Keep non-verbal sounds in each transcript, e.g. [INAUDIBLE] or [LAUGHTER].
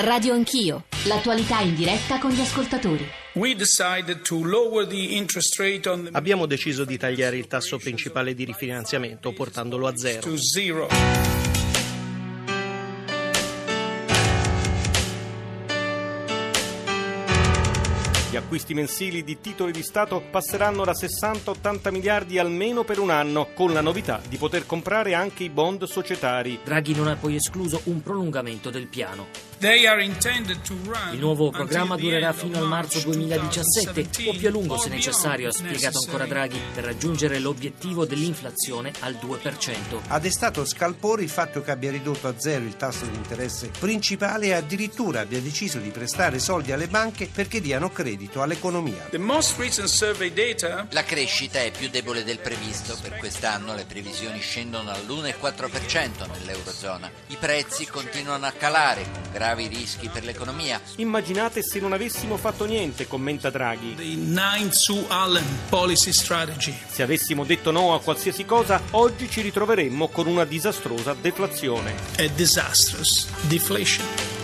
Radio Anch'io, l'attualità in diretta con gli ascoltatori. Abbiamo deciso di tagliare il tasso principale di rifinanziamento portandolo a zero. Gli acquisti mensili di titoli di Stato passeranno da 60 a 80 miliardi almeno per un anno, con la novità di poter comprare anche i bond societari. Draghi non ha poi escluso un prolungamento del piano. Il nuovo programma durerà fino al marzo 2017 o più a lungo se necessario, ha spiegato ancora Draghi, per raggiungere l'obiettivo dell'inflazione al 2%. Ha destato scalpore il fatto che abbia ridotto a zero il tasso di interesse principale e addirittura abbia deciso di prestare soldi alle banche perché diano credito all'economia. La crescita è più debole del previsto. Per quest'anno le previsioni scendono all'1,4% nell'Eurozona. I prezzi continuano a calare con gravi gravi rischi per l'economia. Immaginate se non avessimo fatto niente, commenta Draghi. Se avessimo detto no a qualsiasi cosa, oggi ci ritroveremmo con una disastrosa deflazione. A disastrous deflation.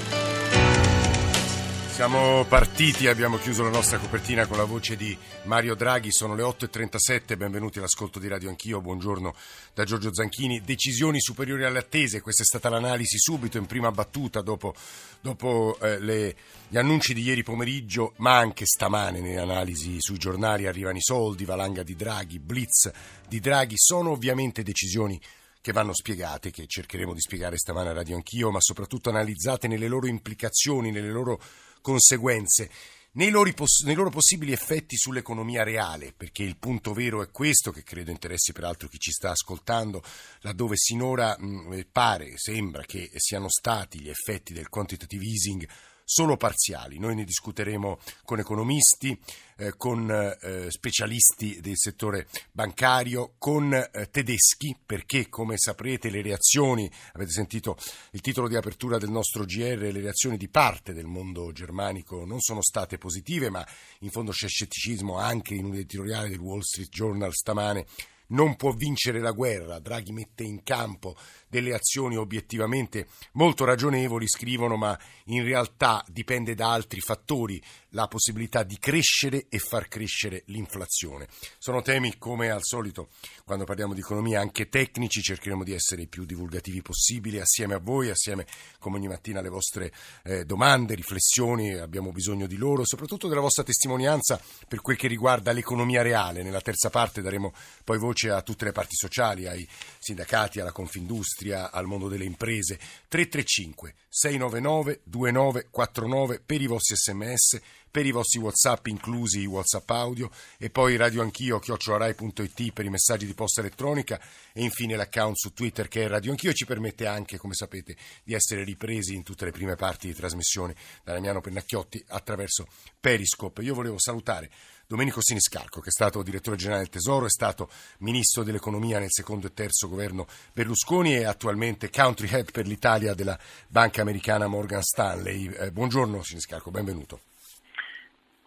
Siamo partiti, abbiamo chiuso la nostra copertina con la voce di Mario Draghi, sono le 8.37, benvenuti all'ascolto di Radio Anch'io, buongiorno da Giorgio Zanchini. Decisioni superiori alle attese, questa è stata l'analisi subito in prima battuta dopo, dopo eh, le, gli annunci di ieri pomeriggio, ma anche stamane nelle analisi sui giornali. Arrivano i soldi, valanga di Draghi, blitz di Draghi, sono ovviamente decisioni che vanno spiegate, che cercheremo di spiegare stamane a Radio Anch'io, ma soprattutto analizzate nelle loro implicazioni, nelle loro conseguenze. Nei loro, poss- nei loro, possibili effetti sull'economia reale, perché il punto vero è questo, che credo interessi peraltro chi ci sta ascoltando, laddove sinora mh, pare, sembra che siano stati gli effetti del quantitative easing solo parziali. Noi ne discuteremo con economisti, eh, con eh, specialisti del settore bancario, con eh, tedeschi, perché come saprete le reazioni, avete sentito il titolo di apertura del nostro GR, le reazioni di parte del mondo germanico non sono state positive, ma in fondo c'è scetticismo anche in un editoriale del Wall Street Journal stamane non può vincere la guerra. Draghi mette in campo delle azioni obiettivamente molto ragionevoli, scrivono, ma in realtà dipende da altri fattori la possibilità di crescere e far crescere l'inflazione. Sono temi come al solito quando parliamo di economia anche tecnici, cercheremo di essere i più divulgativi possibili assieme a voi, assieme come ogni mattina alle vostre eh, domande, riflessioni, abbiamo bisogno di loro, soprattutto della vostra testimonianza per quel che riguarda l'economia reale. Nella terza parte daremo poi voce a tutte le parti sociali, ai sindacati, alla Confindustria, al mondo delle imprese. 335 699 2949 per i vostri sms per i vostri WhatsApp, inclusi i WhatsApp audio, e poi radio anch'io, chiocciolarai.it per i messaggi di posta elettronica, e infine l'account su Twitter che è Radio Anch'io e ci permette anche, come sapete, di essere ripresi in tutte le prime parti di trasmissione da Damiano Pennacchiotti attraverso Periscope. Io volevo salutare Domenico Siniscalco, che è stato direttore generale del Tesoro, è stato ministro dell'economia nel secondo e terzo governo Berlusconi e attualmente country head per l'Italia della banca americana Morgan Stanley. Eh, buongiorno Siniscalco, benvenuto.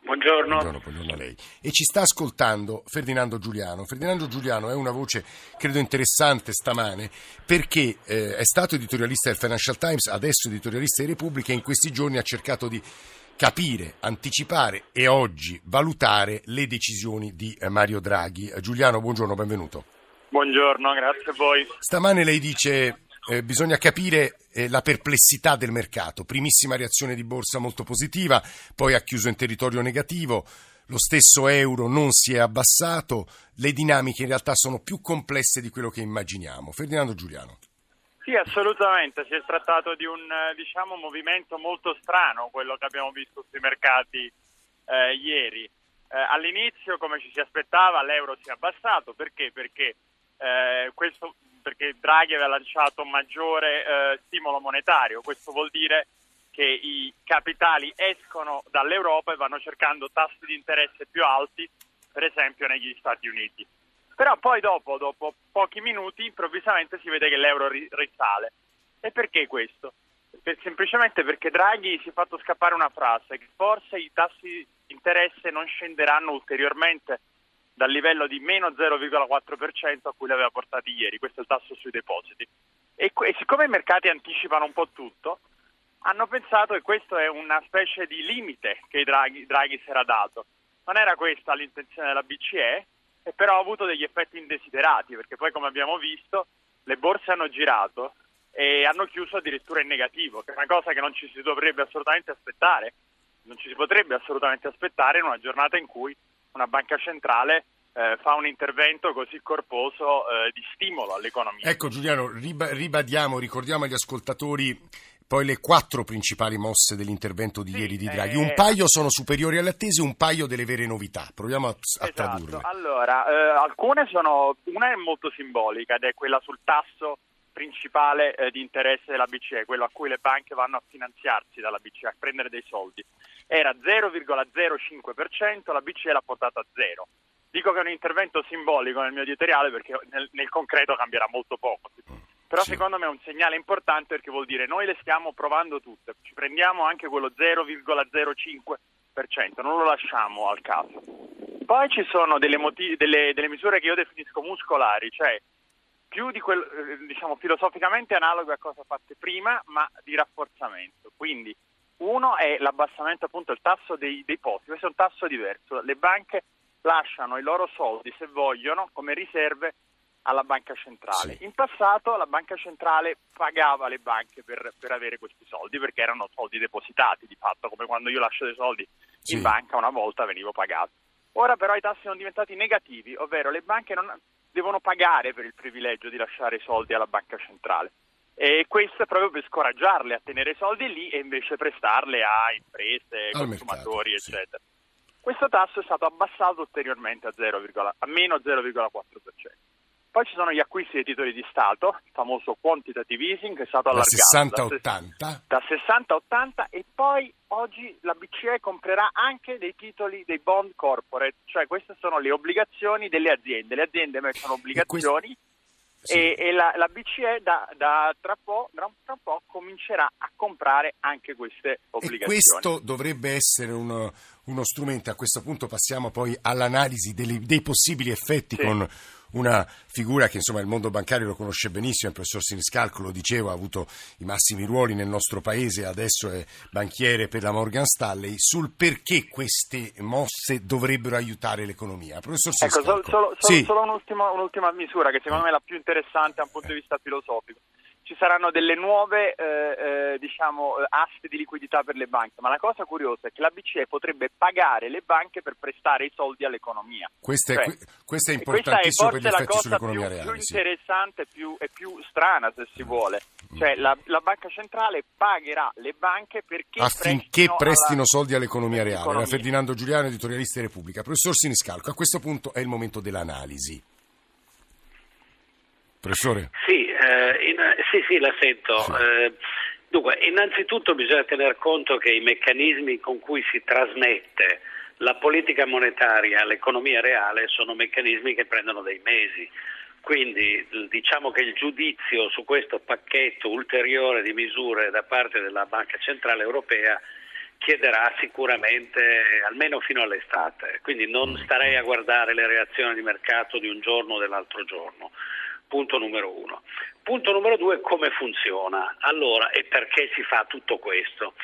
Buongiorno. Buongiorno, buongiorno. a lei. E ci sta ascoltando Ferdinando Giuliano. Ferdinando Giuliano è una voce, credo, interessante stamane perché eh, è stato editorialista del Financial Times, adesso editorialista di Repubblica e in questi giorni ha cercato di capire, anticipare e oggi valutare le decisioni di eh, Mario Draghi. Eh, Giuliano, buongiorno, benvenuto. Buongiorno, grazie a voi. Stamane lei dice eh, bisogna capire eh, la perplessità del mercato. Primissima reazione di borsa molto positiva, poi ha chiuso in territorio negativo. Lo stesso euro non si è abbassato, le dinamiche in realtà sono più complesse di quello che immaginiamo. Ferdinando Giuliano. Sì, assolutamente, si è trattato di un diciamo, movimento molto strano, quello che abbiamo visto sui mercati eh, ieri. Eh, all'inizio, come ci si aspettava, l'euro si è abbassato, perché? Perché eh, questo perché Draghi aveva lanciato un maggiore eh, stimolo monetario. Questo vuol dire che i capitali escono dall'Europa e vanno cercando tassi di interesse più alti, per esempio negli Stati Uniti. Però poi dopo, dopo pochi minuti, improvvisamente si vede che l'euro risale. E perché questo? Per, semplicemente perché Draghi si è fatto scappare una frase che forse i tassi di interesse non scenderanno ulteriormente dal livello di meno 0,4% a cui li aveva portati ieri, questo è il tasso sui depositi. E, e siccome i mercati anticipano un po' tutto, hanno pensato che questo è una specie di limite che Draghi, Draghi si era dato. Non era questa l'intenzione della BCE, però ha avuto degli effetti indesiderati, perché poi come abbiamo visto le borse hanno girato e hanno chiuso addirittura in negativo, che è una cosa che non ci si dovrebbe assolutamente aspettare, non ci si potrebbe assolutamente aspettare in una giornata in cui una banca centrale eh, fa un intervento così corposo eh, di stimolo all'economia. Ecco Giuliano, ribadiamo, ricordiamo agli ascoltatori poi le quattro principali mosse dell'intervento di sì, ieri di Draghi. Eh, un paio sono superiori alle attese, un paio delle vere novità. Proviamo a, a esatto. tradurle. Allora, eh, alcune sono, una è molto simbolica ed è quella sul tasso principale eh, di interesse della BCE, quello a cui le banche vanno a finanziarsi dalla BCE, a prendere dei soldi. Era 0,05%, la BCE l'ha portata a zero. Dico che è un intervento simbolico nel mio editoriale perché nel, nel concreto cambierà molto poco. Però sì. secondo me è un segnale importante perché vuol dire noi le stiamo provando tutte, ci prendiamo anche quello 0,05%, non lo lasciamo al caso. Poi ci sono delle, motiv- delle, delle misure che io definisco muscolari, cioè più di quel, eh, diciamo, filosoficamente analoghe a cose fatte prima, ma di rafforzamento. Quindi uno è l'abbassamento appunto del tasso dei depositi, questo è un tasso diverso. Le banche lasciano i loro soldi, se vogliono, come riserve alla banca centrale. Sì. In passato la banca centrale pagava le banche per, per, avere questi soldi perché erano soldi depositati di fatto, come quando io lascio dei soldi sì. in banca una volta venivo pagato. Ora però i tassi sono diventati negativi, ovvero le banche non, devono pagare per il privilegio di lasciare i soldi alla banca centrale. E questo è proprio per scoraggiarle a tenere i soldi lì e invece prestarle a imprese, Al consumatori, mercato, eccetera. Sì. Questo tasso è stato abbassato ulteriormente a, 0, a meno 0,4%. Poi ci sono gli acquisti dei titoli di Stato, il famoso quantitative easing che è stato allargato da 60 a 80 e poi oggi la BCE comprerà anche dei titoli dei bond corporate, cioè queste sono le obbligazioni delle aziende. Le aziende mettono obbligazioni e, sì. e, e la, la, BCE da, da tra, po', tra, un po' comincerà a comprare anche queste obbligazioni. E questo dovrebbe essere uno, uno strumento, a questo punto passiamo poi all'analisi dei, dei possibili effetti sì. con una figura che insomma il mondo bancario lo conosce benissimo, il professor Siniscalco lo dicevo, ha avuto i massimi ruoli nel nostro paese, adesso è banchiere per la Morgan Stanley, sul perché queste mosse dovrebbero aiutare l'economia. Professor Siniscalco. Ecco, solo, solo, sì. solo un'ultima, un'ultima misura che secondo me è la più interessante da un punto di vista filosofico ci saranno delle nuove eh, eh, diciamo, aste di liquidità per le banche, ma la cosa curiosa è che la BCE potrebbe pagare le banche per prestare i soldi all'economia. Questa è, cioè, è importantissimo questa è per gli effetti sull'economia più, reale. più interessante sì. più, e più strana, se si vuole. Cioè, la, la, banca centrale pagherà le banche perché affinché prestino, prestino alla... soldi all'economia reale. Era Ferdinando Giuliano, editorialista di Repubblica. Professor Siniscalco, a questo punto è il momento dell'analisi. Professore? Sì, eh, in, sì, sì, la sento. Sì. Eh, dunque, innanzitutto bisogna tener conto che i meccanismi con cui si trasmette la politica monetaria all'economia reale sono meccanismi che prendono dei mesi. Quindi diciamo che il giudizio su questo pacchetto ulteriore di misure da parte della Banca Centrale Europea chiederà sicuramente almeno fino all'estate, quindi non mm. starei a guardare le reazioni di mercato di un giorno o dell'altro giorno. Punto numero uno. Punto numero due, come funziona? Allora, e perché si fa tutto questo?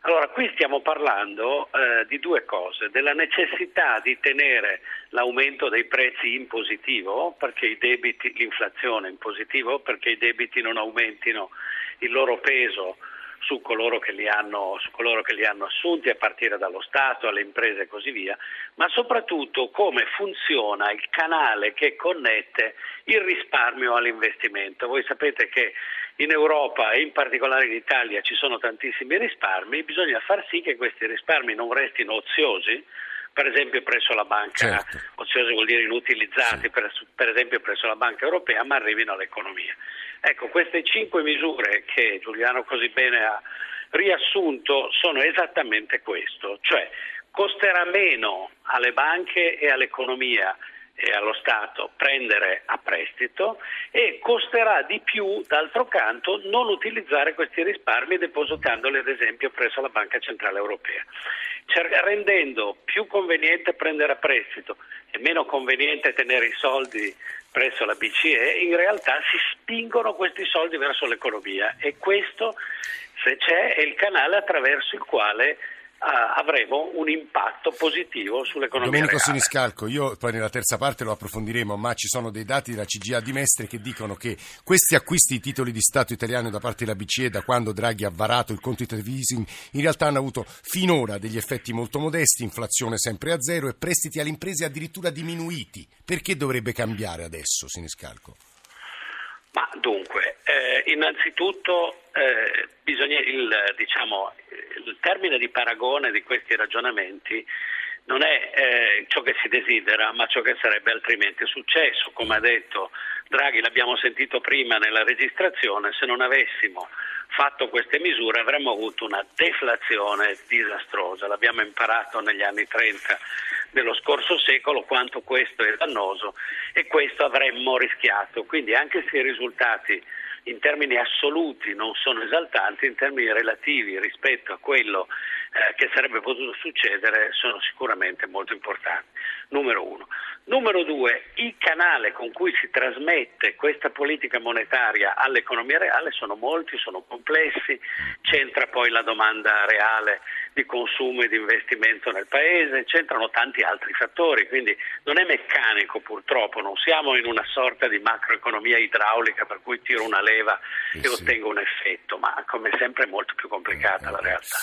Allora, qui stiamo parlando eh, di due cose, della necessità di tenere l'aumento dei prezzi in positivo, perché debiti, l'inflazione in positivo, perché i debiti non aumentino il loro peso su coloro, hanno, su coloro che li hanno, assunti, a partire dallo Stato, alle imprese e così via, ma soprattutto come funziona il canale che connette il risparmio all'investimento. Voi sapete che in Europa e in particolare in Italia ci sono tantissimi risparmi, bisogna far sì che questi risparmi non restino oziosi, per esempio presso la banca, certo. oziosi vuol dire inutilizzati, sì. per, per esempio presso la banca europea, ma arrivino all'economia. Ecco, queste cinque misure che Giuliano così bene ha riassunto sono esattamente questo, cioè costerà meno alle banche e all'economia e allo Stato prendere a prestito e costerà di più, d'altro canto, non utilizzare questi risparmi depositandoli ad esempio presso la Banca Centrale Europea, rendendo più conveniente prendere a prestito e meno conveniente tenere i soldi presso la BCE, in realtà si spingono questi soldi verso l'economia. E questo tasse c'è è il canale attraverso il quale avremo un impatto positivo sull'economia Domenico reale. Siniscalco, io poi nella terza parte lo approfondiremo, ma ci sono dei dati della CGA di Mestre che dicono che questi acquisti di titoli di Stato italiano da parte della BCE da quando Draghi ha varato il quantitative easing in realtà hanno avuto finora degli effetti molto modesti, inflazione sempre a zero e prestiti alle imprese addirittura diminuiti. Perché dovrebbe cambiare adesso, Siniscalco? Ma dunque, eh, innanzitutto eh, bisogna il, diciamo, il termine di paragone di questi ragionamenti non è eh, ciò che si desidera, ma ciò che sarebbe altrimenti successo. Come ha detto Draghi, l'abbiamo sentito prima nella registrazione, se non avessimo fatto queste misure avremmo avuto una deflazione disastrosa. L'abbiamo imparato negli anni 30 dello scorso secolo quanto questo è dannoso e questo avremmo rischiato. Quindi anche se i risultati in termini assoluti non sono esaltanti, in termini relativi rispetto a quello eh, che sarebbe potuto succedere sono sicuramente molto importanti. Numero uno. Numero due, il canale con cui si trasmette questa politica monetaria all'economia reale sono molti, sono complessi, c'entra poi la domanda reale di consumo e di investimento nel paese, c'entrano tanti altri fattori, quindi non è meccanico purtroppo, non siamo in una sorta di macroeconomia idraulica per cui tiro una leva eh e ottengo un effetto, ma come sempre è molto più complicata la realtà.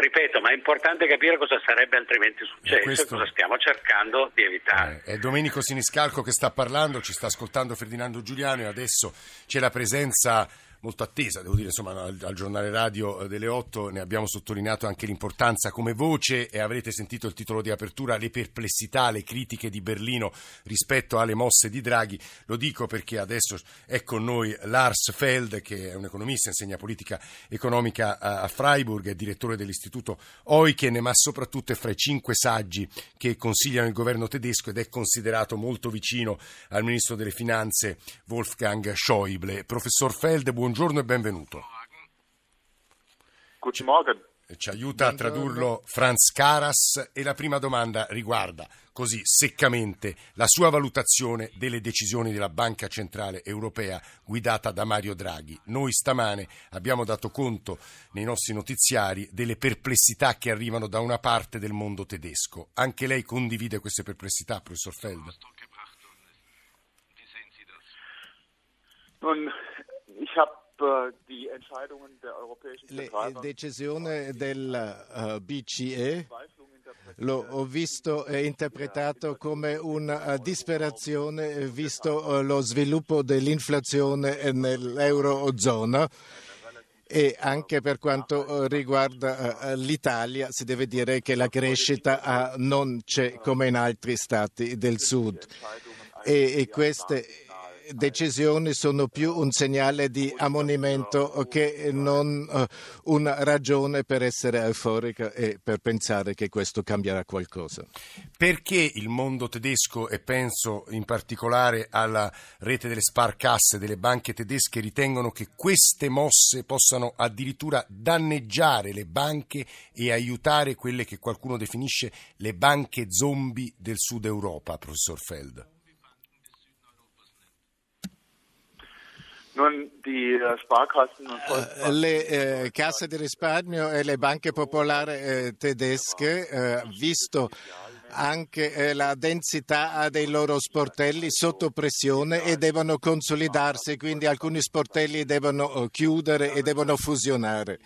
Ripeto, ma è importante capire cosa sarebbe altrimenti successo e, questo... e cosa stiamo cercando di evitare. Eh, è Domenico Siniscalco che sta parlando, ci sta ascoltando Ferdinando Giuliano e adesso c'è la presenza molto attesa, devo dire, insomma, al, al, giornale radio eh, delle 8 ne abbiamo sottolineato anche l'importanza come voce e avrete sentito il titolo di apertura, le perplessità, le critiche di Berlino rispetto alle mosse di Draghi. Lo dico perché adesso è con noi Lars Feld, che è un economista, insegna politica economica a, a Freiburg, è direttore dell'istituto Euchen, ma soprattutto è fra i cinque saggi che consigliano il governo tedesco ed è considerato molto vicino al ministro delle finanze Wolfgang Schäuble. Professor Feld, buongiorno buongiorno e benvenuto. Guten Morgen. Ci aiuta a tradurlo Franz Caras e la prima domanda riguarda così seccamente la sua valutazione delle decisioni della Banca Centrale Europea guidata da Mario Draghi. Noi stamane abbiamo dato conto nei nostri notiziari delle perplessità che arrivano da una parte del mondo tedesco. Anche lei condivide queste perplessità, professor Feld? Nun, ich habe le decisioni del uh, eh, BCE l'ho visto e interpretato come una disperazione visto uh, lo sviluppo dell'inflazione nell'Eurozona. E anche per quanto riguarda l'Italia si deve dire che la crescita non c'è come in altri stati del sud. E queste decisioni sono più un segnale di ammonimento che non uh, una ragione per essere euforica e per pensare che questo cambierà qualcosa. Perché il mondo tedesco e penso in particolare alla rete delle sparcasse delle banche tedesche ritengono che queste mosse possano addirittura danneggiare le banche e aiutare quelle che qualcuno definisce le banche zombie del sud Europa, professor Feld? Äh, äh, le eh, casse di risparmio e le banche popolari eh, tedesche, eh, visto anche eh, la densità dei loro sportelli sotto pressione e devono consolidarsi, quindi alcuni sportelli devono eh, chiudere e devono fusionare.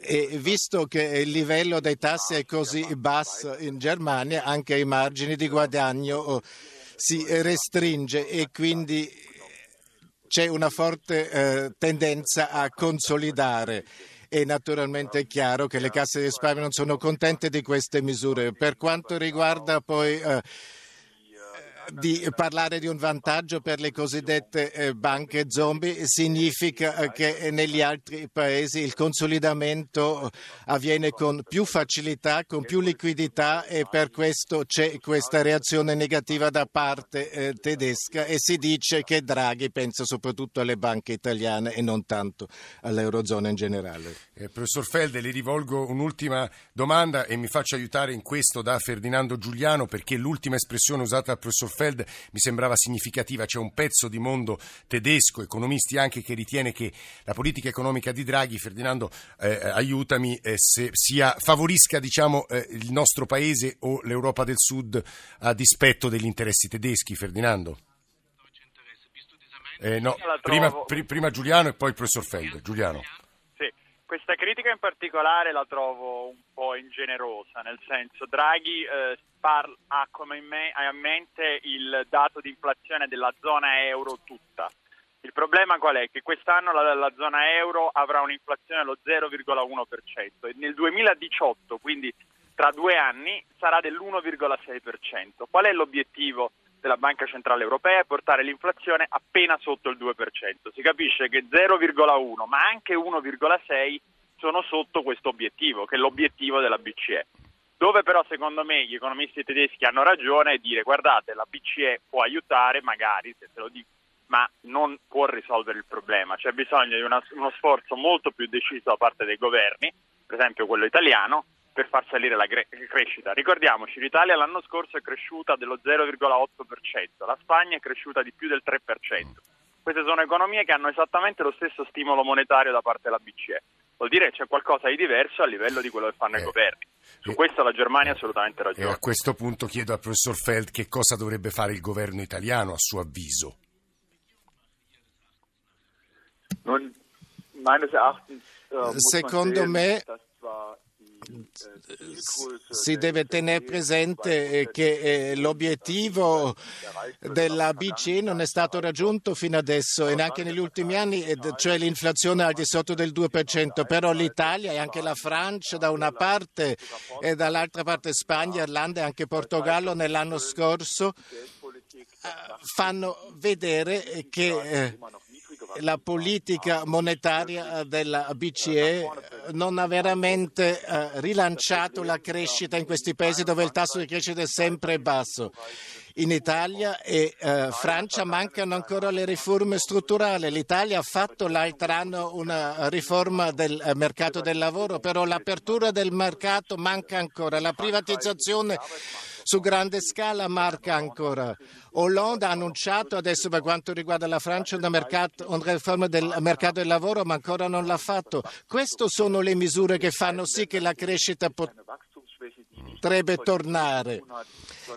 E visto che il livello dei tassi è così basso in Germania, anche i margini di guadagno oh, si restringe e quindi c'è una forte eh, tendenza a consolidare e naturalmente è chiaro che le casse di risparmio non sono contente di queste misure. Per quanto riguarda poi eh, di parlare di un vantaggio per le cosiddette eh, banche zombie significa eh, che negli altri paesi il consolidamento avviene con più facilità, con più liquidità e per questo c'è questa reazione negativa da parte eh, tedesca e si dice che Draghi pensa soprattutto alle banche italiane e non tanto all'Eurozona in generale. Eh, professor Felde, le rivolgo un'ultima domanda e mi faccio aiutare in questo da Ferdinando Giuliano perché l'ultima espressione usata dal professor Feld mi sembrava significativa. C'è un pezzo di mondo tedesco, economisti anche, che ritiene che la politica economica di Draghi, Ferdinando, eh, aiutami, eh, se sia, favorisca diciamo, eh, il nostro paese o l'Europa del Sud a dispetto degli interessi tedeschi, Ferdinando? Eh, no, prima, pr- prima, Giuliano e poi il professor Feld. Giuliano. Questa critica in particolare la trovo un po' ingenerosa, nel senso Draghi eh, parla, ha come in me, ha in mente il dato di inflazione della zona euro tutta. Il problema qual è? Che quest'anno la, la zona euro avrà un'inflazione allo 0,1% e nel 2018, quindi tra due anni, sarà dell'1,6%. Qual è l'obiettivo? Della Banca Centrale Europea è portare l'inflazione appena sotto il 2%. Si capisce che 0,1 ma anche 1,6 sono sotto questo obiettivo, che è l'obiettivo della BCE. Dove però secondo me gli economisti tedeschi hanno ragione è dire guardate la BCE può aiutare, magari se te lo dico, ma non può risolvere il problema. C'è bisogno di una, uno sforzo molto più deciso da parte dei governi, per esempio quello italiano, per far salire la crescita. Ricordiamoci, l'Italia l'anno scorso è cresciuta dello 0,8%, la Spagna è cresciuta di più del 3%. Queste sono economie che hanno esattamente lo stesso stimolo monetario da parte della BCE. Vuol dire che c'è qualcosa di diverso a livello di quello che fanno eh, i governi. Su eh, questo la Germania ha assolutamente ragione. E a questo punto chiedo al professor Feld che cosa dovrebbe fare il governo italiano a suo avviso. Non, Secondo me si deve tenere presente eh, che eh, l'obiettivo della BCE non è stato raggiunto fino adesso e neanche negli ultimi anni, cioè l'inflazione al di sotto del 2%, però l'Italia e anche la Francia da una parte e dall'altra parte Spagna, Irlanda e anche Portogallo nell'anno scorso eh, fanno vedere che la politica monetaria della BCE non ha veramente eh, rilanciato la crescita in questi paesi dove il tasso di crescita è sempre basso. In Italia e eh, Francia mancano ancora le riforme strutturali. L'Italia ha fatto l'altro anno una riforma del eh, mercato del lavoro, però l'apertura del mercato manca ancora. La privatizzazione su grande scala marca ancora. Hollande ha annunciato adesso per quanto riguarda la Francia una, mercato, una riforma del mercato del lavoro, ma ancora non l'ha fatto. Queste sono le misure che fanno sì che la crescita potrebbe tornare.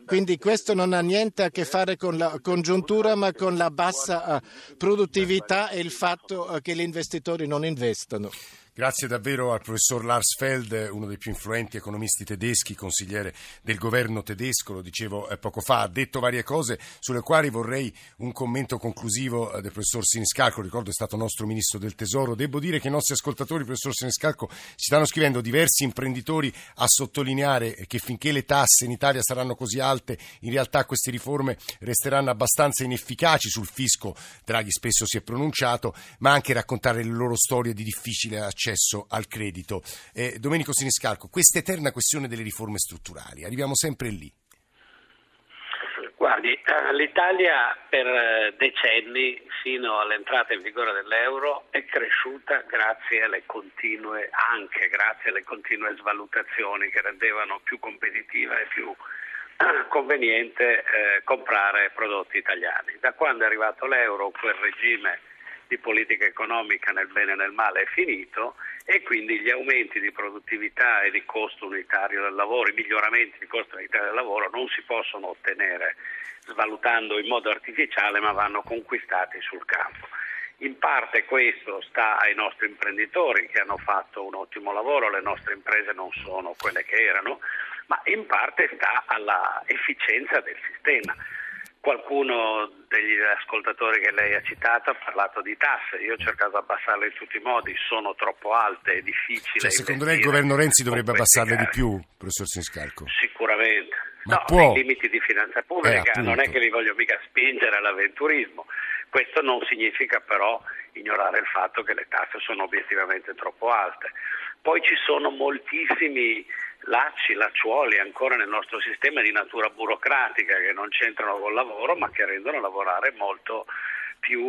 Quindi questo non ha niente a che fare con la congiuntura, ma con la bassa eh, produttività e il fatto eh, che gli investitori non investono. Grazie davvero al professor Lars Feld, uno dei più influenti economisti tedeschi, consigliere del governo tedesco, lo dicevo eh, poco fa, ha detto varie cose sulle quali vorrei un commento conclusivo eh, del professor Siniscalco, ricordo è stato nostro ministro del tesoro. Devo dire che i nostri ascoltatori, professor Siniscalco, ci stanno scrivendo diversi imprenditori a sottolineare che finché le tasse in Italia saranno così alte, in realtà queste riforme resteranno abbastanza inefficaci sul fisco. Draghi spesso si è pronunciato, ma anche raccontare le loro storie di difficile accesso accesso al credito. Eh, Domenico Siniscalco, questa eterna questione delle riforme strutturali, arriviamo sempre lì. Guardi, eh, l'Italia per eh, decenni, fino all'entrata in vigore dell'euro, è cresciuta grazie alle continue, anche grazie alle continue svalutazioni che rendevano più competitiva e più eh, conveniente eh, comprare prodotti italiani. Da quando è arrivato l'euro, quel regime di politica economica nel bene e nel male è finito e quindi gli aumenti di produttività e di costo unitario del lavoro, i miglioramenti di costo unitario del lavoro non si possono ottenere svalutando in modo artificiale ma vanno conquistati sul campo. In parte questo sta ai nostri imprenditori che hanno fatto un ottimo lavoro, le nostre imprese non sono quelle che erano, ma in parte sta alla efficienza del sistema. Qualcuno degli ascoltatori che lei ha citato ha parlato di tasse, io ho cercato di abbassarle in tutti i modi, sono troppo alte, è difficile. Cioè, secondo lei il governo Renzi dovrebbe abbassarle di più, professor Siniscalco? Sicuramente. Ma no, può... nei limiti di finanza pubblica, eh, non è che li voglio mica spingere all'avventurismo. Questo non significa però ignorare il fatto che le tasse sono obiettivamente troppo alte. Poi ci sono moltissimi lacci, lacciuoli ancora nel nostro sistema di natura burocratica che non c'entrano col lavoro ma che rendono lavorare molto più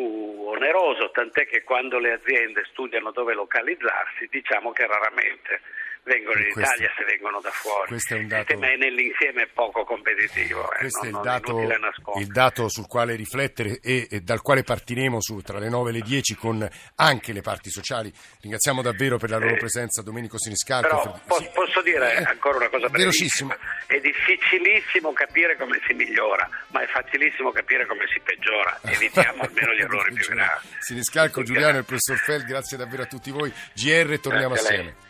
oneroso, tant'è che quando le aziende studiano dove localizzarsi diciamo che raramente vengono in questo, Italia se vengono da fuori. Un dato... Il sistema è nell'insieme poco competitivo. Eh, questo non, è, il dato, il dato, sul quale riflettere e, e dal quale partiremo su, tra le 9 e le 10 con anche le parti sociali. Ringraziamo davvero per la loro presenza Domenico Siniscalco. Però, po- sì. Posso dire eh, ancora una cosa velocissima? È difficilissimo capire come si migliora, ma è facilissimo capire come si peggiora. [LAUGHS] Evitiamo almeno gli errori più gravi. Siniscalco, Giuliano e il professor Feld, grazie davvero a tutti voi. GR, torniamo assieme.